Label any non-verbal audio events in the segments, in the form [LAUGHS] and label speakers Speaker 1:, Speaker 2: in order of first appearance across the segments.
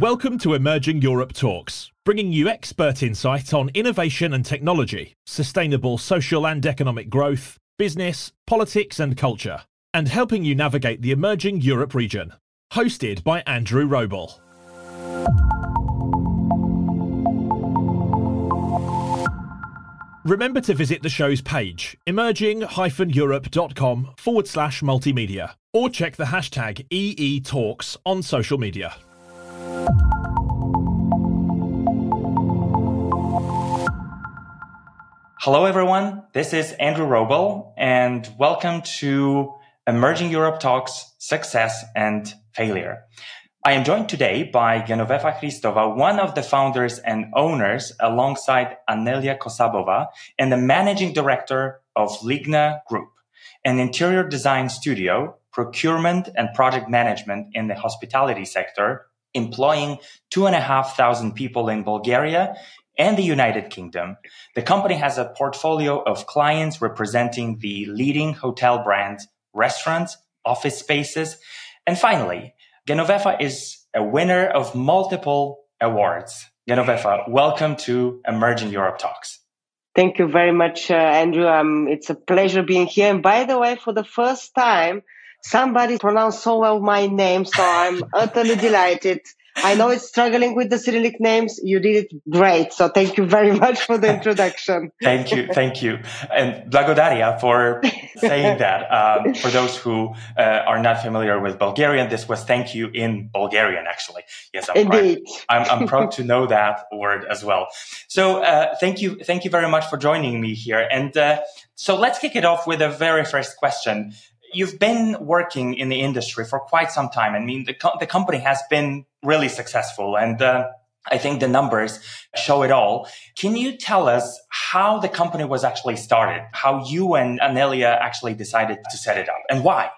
Speaker 1: Welcome to Emerging Europe Talks, bringing you expert insight on innovation and technology, sustainable social and economic growth, business, politics, and culture, and helping you navigate the emerging Europe region. Hosted by Andrew Wrobel. Remember to visit the show's page, emerging-europe.com forward slash multimedia, or check the hashtag EE Talks on social media.
Speaker 2: Hello, everyone. This is Andrew Wrobel, and welcome to Emerging Europe Talks Success and Failure. I am joined today by Genoveva Hristova, one of the founders and owners, alongside Anelia Kosabova, and the managing director of Ligna Group, an interior design studio, procurement and project management in the hospitality sector, employing two and a half thousand people in Bulgaria and the United Kingdom. The company has a portfolio of clients representing the leading hotel brands, restaurants, office spaces. And finally, Genoveva is a winner of multiple awards. Genoveva, welcome to Emerging Europe Talks.
Speaker 3: Thank you very much, uh, Andrew. Um, it's a pleasure being here. And by the way, for the first time, somebody pronounced so well my name, so I'm utterly delighted. I know it's struggling with the Cyrillic names. You did it great. So thank you very [LAUGHS] much for the introduction.
Speaker 2: thank you. Thank you. And Blagodaria for [LAUGHS] saying that. Um, for those who uh, are not familiar with Bulgarian, this was thank you in Bulgarian, actually.
Speaker 3: Yes, I'm Indeed.
Speaker 2: Proud. I'm, I'm proud [LAUGHS] to know that word as well. So uh, thank you. Thank you very much for joining me here. And uh, so let's kick it off with a very first question you've been working in the industry for quite some time. I mean, the, co- the company has been really successful and uh, I think the numbers show it all. Can you tell us how the company was actually started? How you and Anelia actually decided to set it up and why?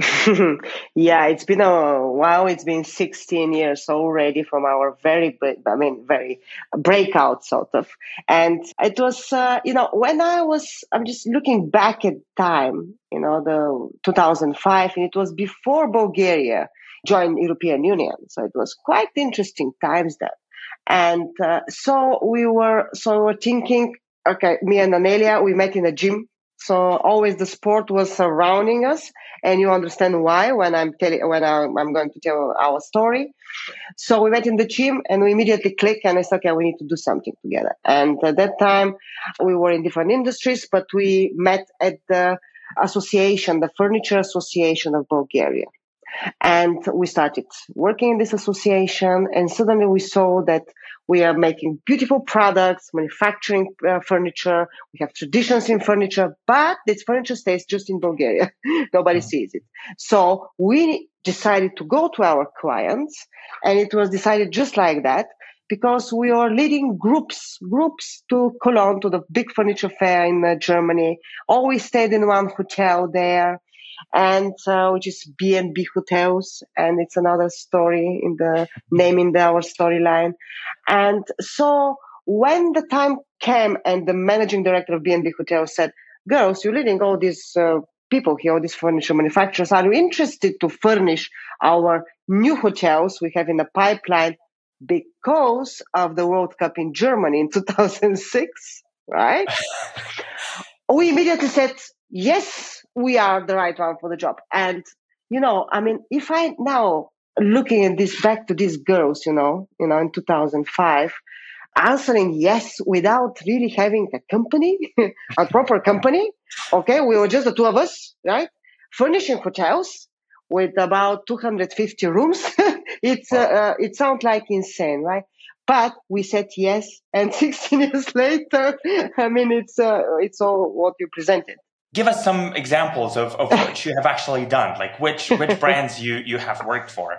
Speaker 2: [LAUGHS]
Speaker 3: yeah, it's been a while. It's been 16 years already from our very, I mean, very breakout sort of. And it was, uh, you know, when I was, I'm just looking back at time, you know, the 2005, and it was before Bulgaria joined European Union. So it was quite interesting times then. And uh, so we were, so we were thinking, okay, me and Anelia, we met in a gym so always the sport was surrounding us, and you understand why when I'm telling when I'm, going to tell our story. So we met in the gym, and we immediately clicked, and I said, "Okay, we need to do something together." And at that time, we were in different industries, but we met at the association, the Furniture Association of Bulgaria. And we started working in this association, and suddenly we saw that we are making beautiful products, manufacturing uh, furniture. We have traditions in furniture, but this furniture stays just in Bulgaria. [LAUGHS] Nobody mm-hmm. sees it. So we decided to go to our clients and it was decided just like that because we are leading groups, groups to Cologne, to the big furniture fair in uh, Germany. Always stayed in one hotel there and uh, which is B&B hotels. And it's another story in the name in the, our storyline. And so when the time came and the managing director of B&B hotels said, girls, you're leading all these uh, people here, all these furniture manufacturers. Are you interested to furnish our new hotels we have in the pipeline because of the World Cup in Germany in [LAUGHS] 2006, right? [LAUGHS] we immediately said, yes, we are the right one for the job. And, you know, I mean, if I now looking at this back to these girls, you know, you know, in 2005, answering yes without really having a company, [LAUGHS] a proper company. Okay. We were just the two of us, right? Furnishing hotels with about 250 rooms. [LAUGHS] it's, uh, uh, it sounds like insane, right? But we said yes. And [LAUGHS] 16 years later, I mean, it's, uh, it's all what you presented
Speaker 2: give us some examples of, of what you have actually done like which which [LAUGHS] brands you you have worked for.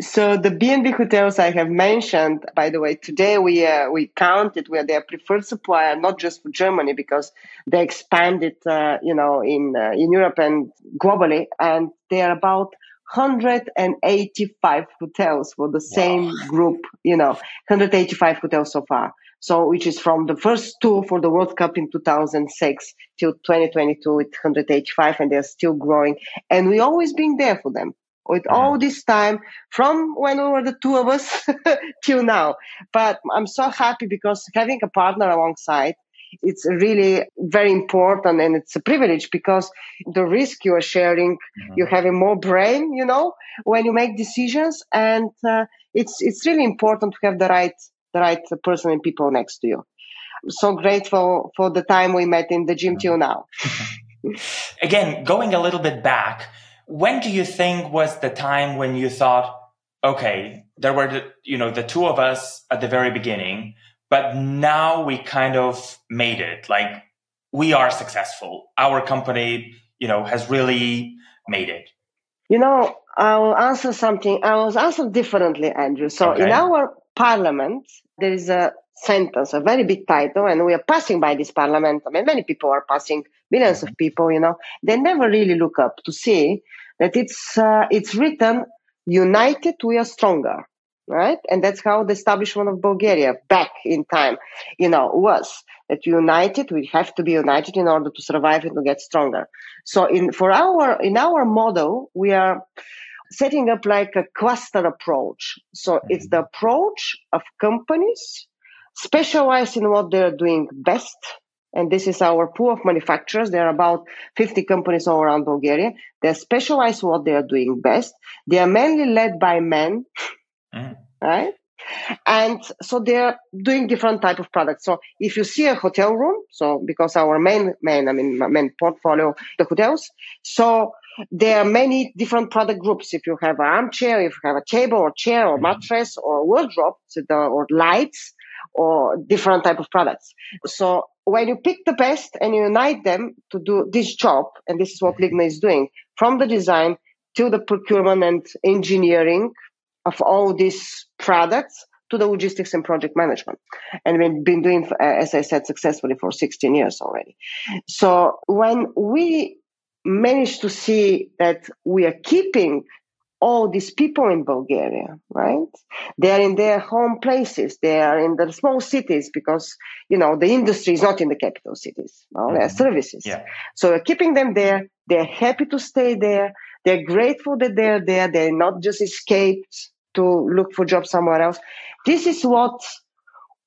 Speaker 3: So the b&b hotels i have mentioned by the way today we uh, we counted we are their preferred supplier not just for germany because they expanded uh, you know in uh, in europe and globally and they are about 185 hotels for the same wow. group you know 185 hotels so far so, which is from the first two for the World Cup in 2006 till 2022 with 185 and they're still growing. And we always been there for them. with all this time from when we were the two of us [LAUGHS] till now. But I'm so happy because having a partner alongside it's really very important and it's a privilege because the risk you are sharing, mm-hmm. you have a more brain, you know, when you make decisions. And uh, it's, it's really important to have the right, the right person and people next to you. I'm so grateful for the time we met in the gym mm-hmm. till now. [LAUGHS]
Speaker 2: Again, going a little bit back, when do you think was the time when you thought, okay, there were the, you know, the two of us at the very beginning, but now we kind of made it. Like we are successful. Our company, you know, has really made it.
Speaker 3: You know, I will answer something. I will answer differently, Andrew. So okay. in our parliament, there is a sentence, a very big title, and we are passing by this parliament. I mean, many people are passing, millions of people, you know, they never really look up to see that it's, uh, it's written, united we are stronger, right? And that's how the establishment of Bulgaria back in time, you know, was that united, we have to be united in order to survive and to get stronger. So in, for our, in our model, we are, setting up like a cluster approach. So it's the mm-hmm. approach of companies specialize in what they're doing best. And this is our pool of manufacturers. There are about 50 companies all around Bulgaria. They're specialized in what they are doing best. They are mainly led by men, [LAUGHS] mm. right? And so they're doing different type of products. So if you see a hotel room, so because our main, main, I mean, main portfolio, the hotels. So there are many different product groups. If you have an armchair, if you have a table or chair or mm-hmm. mattress or wardrobe or lights, or different type of products. So when you pick the best and you unite them to do this job, and this is what Ligna is doing, from the design to the procurement and engineering of all these products to the logistics and project management. And we've been doing, as I said, successfully for 16 years already. So when we manage to see that we are keeping all these people in Bulgaria, right? They are in their home places. They are in the small cities because, you know, the industry is not in the capital cities. No? Mm-hmm. They are services. Yeah. So we're keeping them there. They're happy to stay there. They're grateful that they're there. They're not just escaped to look for jobs somewhere else. This is what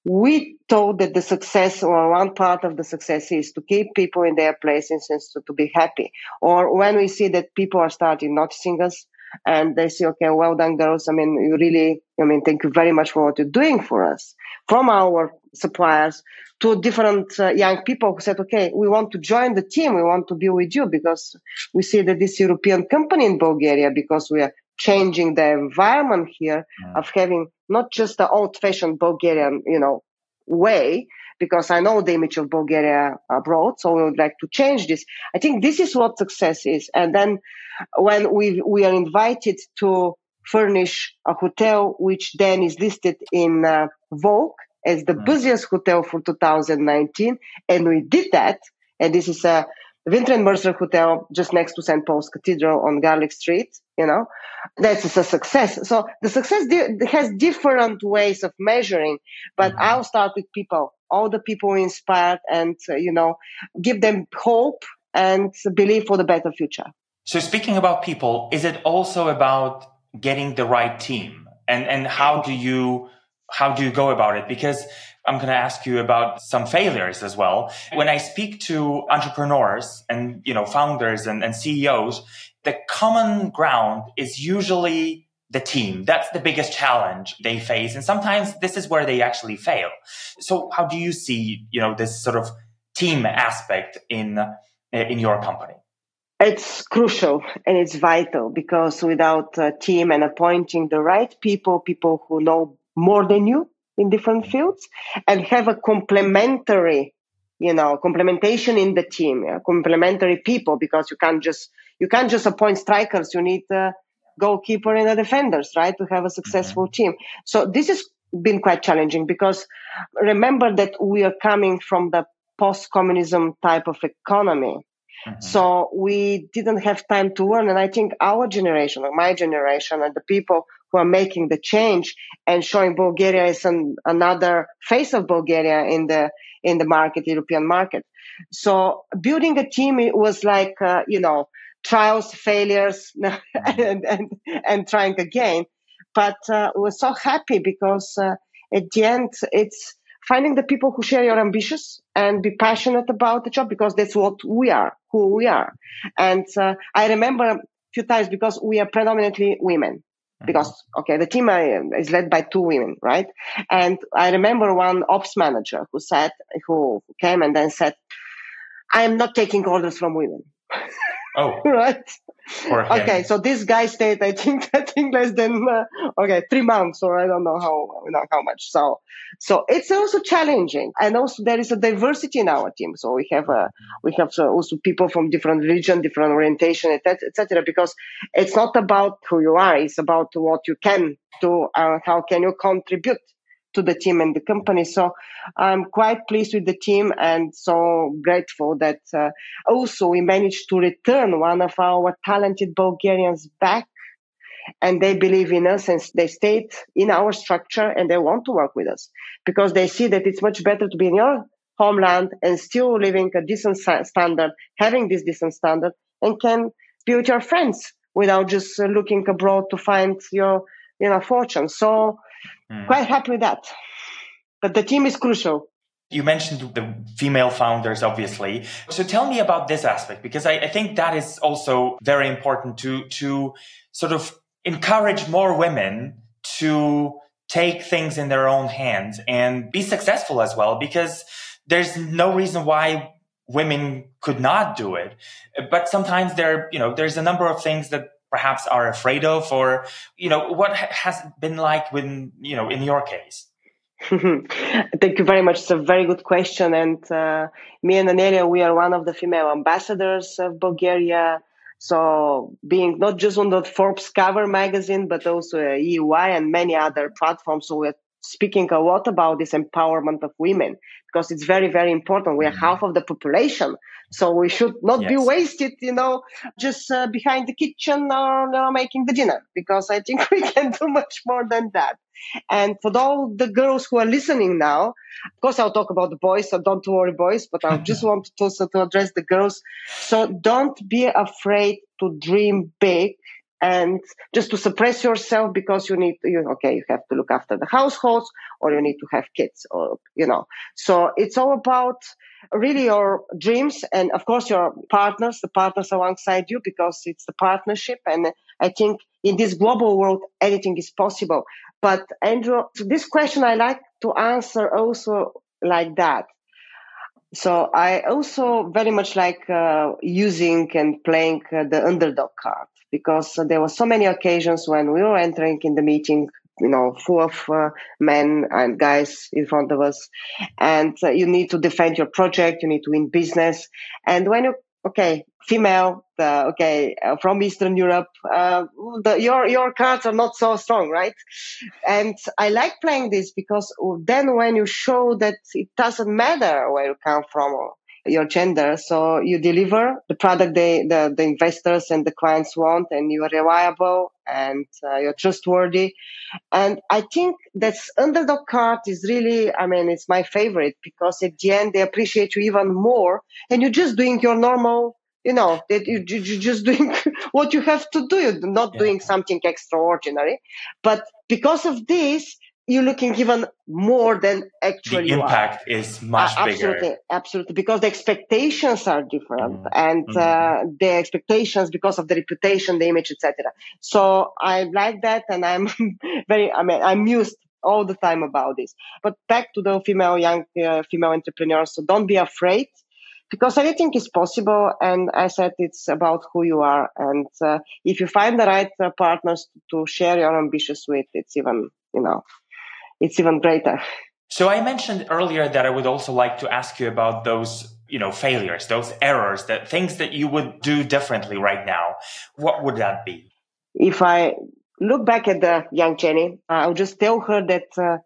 Speaker 3: we thought that the success or one part of the success is to keep people in their places and to, to be happy. Or when we see that people are starting noticing us, and they say, okay, well done, girls. I mean, you really, I mean, thank you very much for what you're doing for us. From our suppliers to different uh, young people who said, okay, we want to join the team. We want to be with you because we see that this European company in Bulgaria, because we are changing the environment here yeah. of having not just the old fashioned Bulgarian, you know, way, because I know the image of Bulgaria abroad. So we would like to change this. I think this is what success is. And then when we, we are invited to furnish a hotel, which then is listed in uh, Vogue as the mm. busiest hotel for 2019. And we did that. And this is a Vintry and Mercer Hotel just next to St. Paul's Cathedral on Garlic Street. You know, that's a success. So the success di- has different ways of measuring, but mm-hmm. I'll start with people, all the people inspired and, uh, you know, give them hope and believe for the better future.
Speaker 2: So speaking about people, is it also about getting the right team? And and how do you how do you go about it? Because I'm going to ask you about some failures as well. When I speak to entrepreneurs and you know founders and, and CEOs, the common ground is usually the team. That's the biggest challenge they face. And sometimes this is where they actually fail. So how do you see, you know, this sort of team aspect in, in your company?
Speaker 3: It's crucial and it's vital because without a team and appointing the right people, people who know more than you in different fields and have a complementary, you know, complementation in the team, yeah? complementary people because you can't just, you can't just appoint strikers. You need a goalkeeper and a defenders, right? To have a successful mm-hmm. team. So this has been quite challenging because remember that we are coming from the post-communism type of economy Mm-hmm. So we didn't have time to learn. And I think our generation, or my generation, and the people who are making the change and showing Bulgaria as an, another face of Bulgaria in the in the market, European market. So building a team it was like uh, you know trials, failures, [LAUGHS] and, and, and trying again. But uh, we're so happy because uh, at the end, it's finding the people who share your ambitions and be passionate about the job because that's what we are, who we are. And uh, I remember a few times because we are predominantly women. Mm-hmm. Because okay, the team is led by two women, right? And I remember one ops manager who said, who came and then said, "I am not taking orders from women." [LAUGHS]
Speaker 2: Oh, [LAUGHS]
Speaker 3: right. Okay, so this guy stayed, I think, [LAUGHS] I think less than uh, okay three months, or I don't know how, you know, how much. So, so it's also challenging, and also there is a diversity in our team. So we have uh, we have uh, also people from different religion, different orientation, etc., etc. because it's not about who you are; it's about what you can do, and how can you contribute to the team and the company. So I'm quite pleased with the team and so grateful that uh, also we managed to return one of our talented Bulgarians back and they believe in us and they stayed in our structure and they want to work with us because they see that it's much better to be in your homeland and still living a decent standard, having this decent standard and can be with your friends without just looking abroad to find your, you know, fortune. So Mm. Quite happy with that. But the team is crucial.
Speaker 2: You mentioned the female founders, obviously. So tell me about this aspect, because I, I think that is also very important to, to sort of encourage more women to take things in their own hands and be successful as well, because there's no reason why women could not do it. But sometimes there, you know, there's a number of things that perhaps are afraid of or you know what has been like when you know in your case [LAUGHS]
Speaker 3: Thank you very much. It's a very good question. And uh, me and Anelia, we are one of the female ambassadors of Bulgaria. So being not just on the Forbes cover magazine, but also EY and many other platforms. So we're speaking a lot about this empowerment of women because it's very, very important. We are mm-hmm. half of the population. So we should not yes. be wasted, you know, just uh, behind the kitchen or you know, making the dinner because I think [LAUGHS] we can do much more than that. And for all the girls who are listening now, of course, I'll talk about the boys, so don't worry, boys, but I just [LAUGHS] want to also to address the girls. So don't be afraid to dream big and just to suppress yourself because you need you okay you have to look after the households or you need to have kids or you know. So it's all about really your dreams and of course your partners the partners alongside you because it's the partnership. And i think in this global world anything is possible. But andrew this question i like to answer also like that so I also very much like uh, using and playing uh, the underdog card because there were so many occasions when we were entering in the meeting, you know, full of uh, men and guys in front of us, and uh, you need to defend your project, you need to win business, and when you okay, female, uh, okay, uh, from Eastern Europe, uh, the, your your cards are not so strong, right? And I like playing this because then when you show that it doesn't matter where you come from your gender, so you deliver the product they, the the investors and the clients want, and you are reliable and uh, you're trustworthy. And I think that's underdog card is really, I mean, it's my favorite because at the end they appreciate you even more, and you're just doing your normal you know that you, you're just [LAUGHS] doing what you have to do you're not yeah. doing something extraordinary but because of this you're looking even more than actually
Speaker 2: the impact is much
Speaker 3: uh,
Speaker 2: bigger
Speaker 3: absolutely absolutely because the expectations are different mm. and mm. Uh, the expectations because of the reputation the image etc so i like that and i'm [LAUGHS] very i mean i'm used all the time about this but back to the female young uh, female entrepreneurs so don't be afraid because anything is possible and i said it's about who you are and uh, if you find the right uh, partners to share your ambitions with it's even you know it's even greater.
Speaker 2: So I mentioned earlier that I would also like to ask you about those, you know, failures, those errors, that things that you would do differently right now. What would that be?
Speaker 3: If I look back at the young Jenny, I'll just tell her that uh,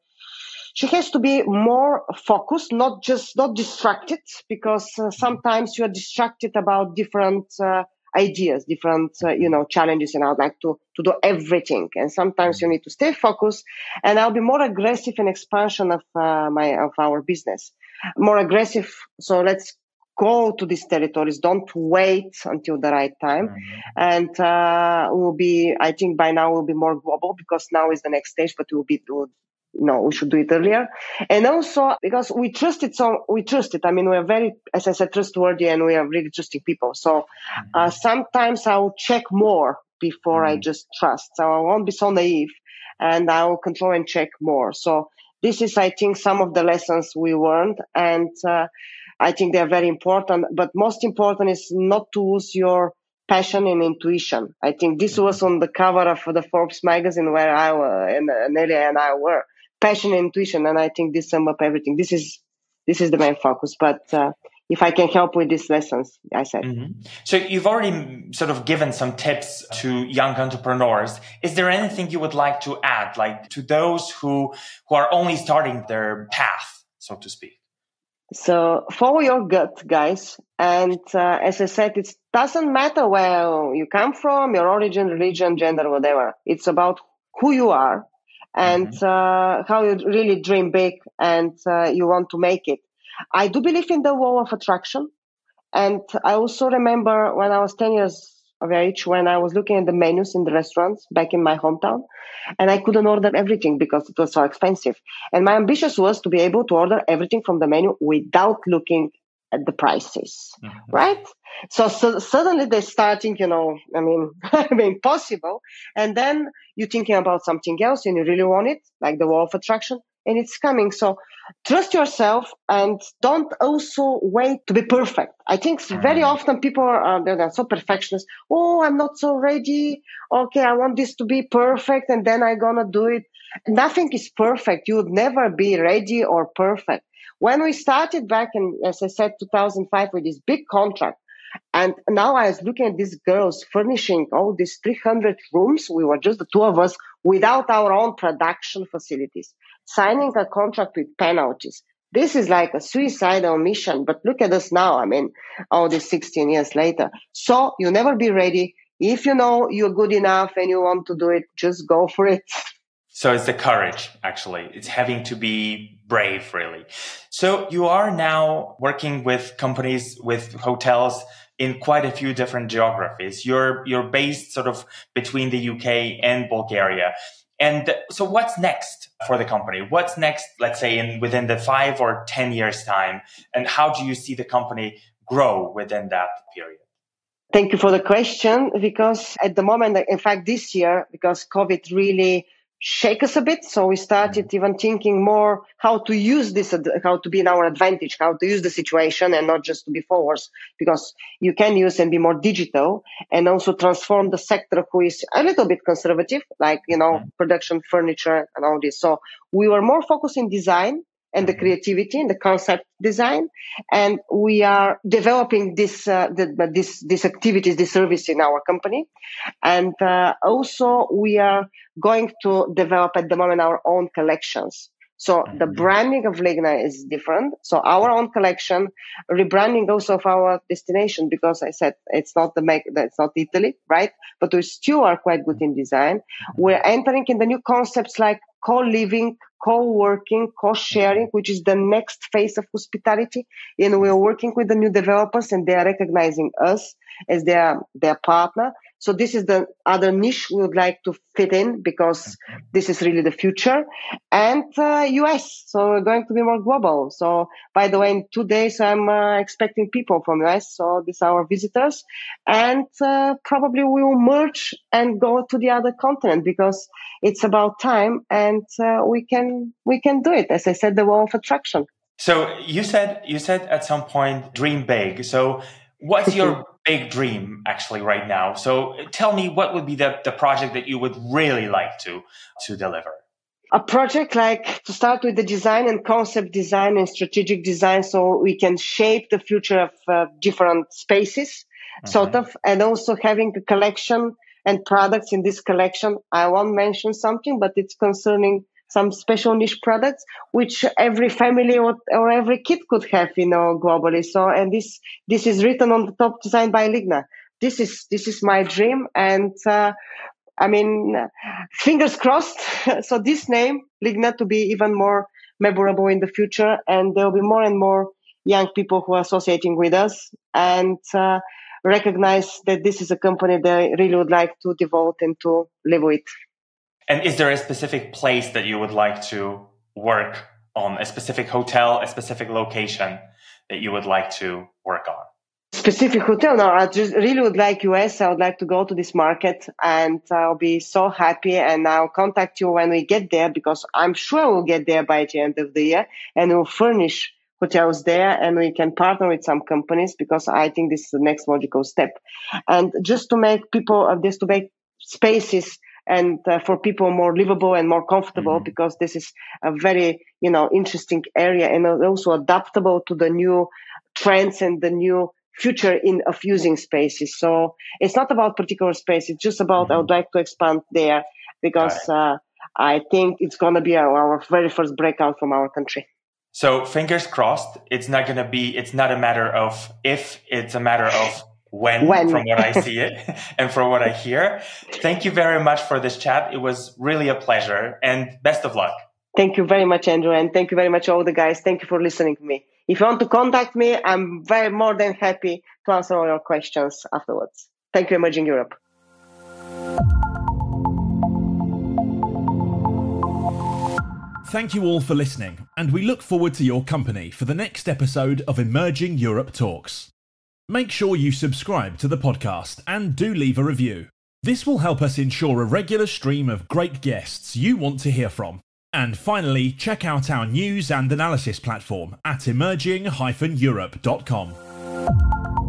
Speaker 3: she has to be more focused, not just not distracted, because uh, sometimes you are distracted about different uh, ideas, different, uh, you know, challenges, and I'd like to, to do everything. And sometimes you need to stay focused and I'll be more aggressive in expansion of uh, my, of our business. More aggressive. So let's go to these territories. Don't wait until the right time. Mm-hmm. And uh, we'll be, I think by now we'll be more global because now is the next stage, but we'll be, we'll, no, we should do it earlier. And also because we trust it, so we trust it. I mean, we are very, as I said, trustworthy and we are really trusting people. So uh, mm-hmm. sometimes I'll check more before mm-hmm. I just trust. So I won't be so naive and I'll control and check more. So this is, I think, some of the lessons we learned. And uh, I think they're very important. But most important is not to lose your passion and intuition. I think this was on the cover of the Forbes magazine where I were, and Nelia and I were passion and intuition. And I think this sum up everything. This is, this is the main focus. But, uh, if I can help with these lessons, I said. Mm-hmm.
Speaker 2: So you've already sort of given some tips to young entrepreneurs. Is there anything you would like to add, like to those who who are only starting their path, so to speak?
Speaker 3: So follow your gut, guys. And uh, as I said, it doesn't matter where you come from, your origin, religion, gender, whatever. It's about who you are and mm-hmm. uh, how you really dream big and uh, you want to make it. I do believe in the law of attraction. And I also remember when I was 10 years of age, when I was looking at the menus in the restaurants back in my hometown, and I couldn't order everything because it was so expensive. And my ambition was to be able to order everything from the menu without looking the prices, mm-hmm. right? So, so, suddenly they're starting, you know, I mean, [LAUGHS] I mean, possible. And then you're thinking about something else and you really want it, like the wall of attraction and it's coming. So trust yourself and don't also wait to be perfect. I think very mm. often people are they're so perfectionist. Oh, I'm not so ready. Okay, I want this to be perfect and then I'm gonna do it. Nothing is perfect. You would never be ready or perfect. When we started back in, as I said, 2005 with this big contract, and now I was looking at these girls furnishing all these 300 rooms. We were just the two of us without our own production facilities, signing a contract with penalties. This is like a suicidal mission. But look at us now. I mean, all these 16 years later. So you never be ready. If you know you're good enough and you want to do it, just go for it. [LAUGHS]
Speaker 2: So it's the courage, actually. It's having to be brave, really. So you are now working with companies, with hotels in quite a few different geographies. You're, you're based sort of between the UK and Bulgaria. And so what's next for the company? What's next, let's say in within the five or 10 years time? And how do you see the company grow within that period?
Speaker 3: Thank you for the question because at the moment, in fact, this year, because COVID really shake us a bit. So we started mm-hmm. even thinking more how to use this, how to be in our advantage, how to use the situation and not just to be forwards because you can use and be more digital and also transform the sector who is a little bit conservative, like, you know, mm-hmm. production, furniture and all this. So we were more focused in design and the creativity and the concept design. And we are developing this, uh, the, this, these activities, this service in our company. And uh, also we are going to develop at the moment our own collections. So the mm-hmm. branding of Ligna is different. So our own collection, rebranding also of our destination, because I said it's not the make, it's not Italy, right? But we still are quite good in design. Mm-hmm. We're entering in the new concepts like co-living, co-working, co-sharing, mm-hmm. which is the next phase of hospitality. And we're working with the new developers and they are recognizing us as their, their partner. So this is the other niche we would like to fit in because this is really the future. And uh, US, so we're going to be more global. So by the way, in two days I'm uh, expecting people from US. So these are our visitors, and uh, probably we will merge and go to the other continent because it's about time, and uh, we can we can do it. As I said, the wall of attraction.
Speaker 2: So you said you said at some point dream big. So what's [LAUGHS] your big dream actually right now. So tell me what would be the, the project that you would really like to, to deliver?
Speaker 3: A project like to start with the design and concept design and strategic design so we can shape the future of uh, different spaces, mm-hmm. sort of, and also having a collection and products in this collection. I won't mention something, but it's concerning some special niche products which every family or, or every kid could have you know globally. So and this this is written on the top designed by ligna. This is this is my dream and uh, i mean fingers crossed. [LAUGHS] So this name ligna to be even more memorable in the future and there will be more and more young people who are associating with us and uh, recognize that this is a company they really would like to devote and to live with.
Speaker 2: And is there a specific place that you would like to work on, a specific hotel, a specific location that you would like to work on?
Speaker 3: Specific hotel? No, I just really would like US. I would like to go to this market and I'll be so happy and I'll contact you when we get there because I'm sure we'll get there by the end of the year and we'll furnish hotels there and we can partner with some companies because I think this is the next logical step. And just to make people, uh, just to make spaces and uh, for people more livable and more comfortable mm-hmm. because this is a very, you know, interesting area and also adaptable to the new trends and the new future in of using spaces. So it's not about particular space. It's just about mm-hmm. I would like to expand there because uh, I think it's going to be our, our very first breakout from our country.
Speaker 2: So fingers crossed. It's not going to be. It's not a matter of if. It's a matter of when, when. from what I [LAUGHS] see it and from what I hear. Thank you very much for this chat. It was really a pleasure and best of luck.
Speaker 3: Thank you very much, Andrew, and thank you very much, all the guys. Thank you for listening to me. If you want to contact me, I'm very more than happy to answer all your questions afterwards. Thank you, Emerging Europe.
Speaker 1: Thank you all for listening, and we look forward to your company for the next episode of Emerging Europe Talks. Make sure you subscribe to the podcast and do leave a review. This will help us ensure a regular stream of great guests you want to hear from. And finally, check out our news and analysis platform at emerging-europe.com.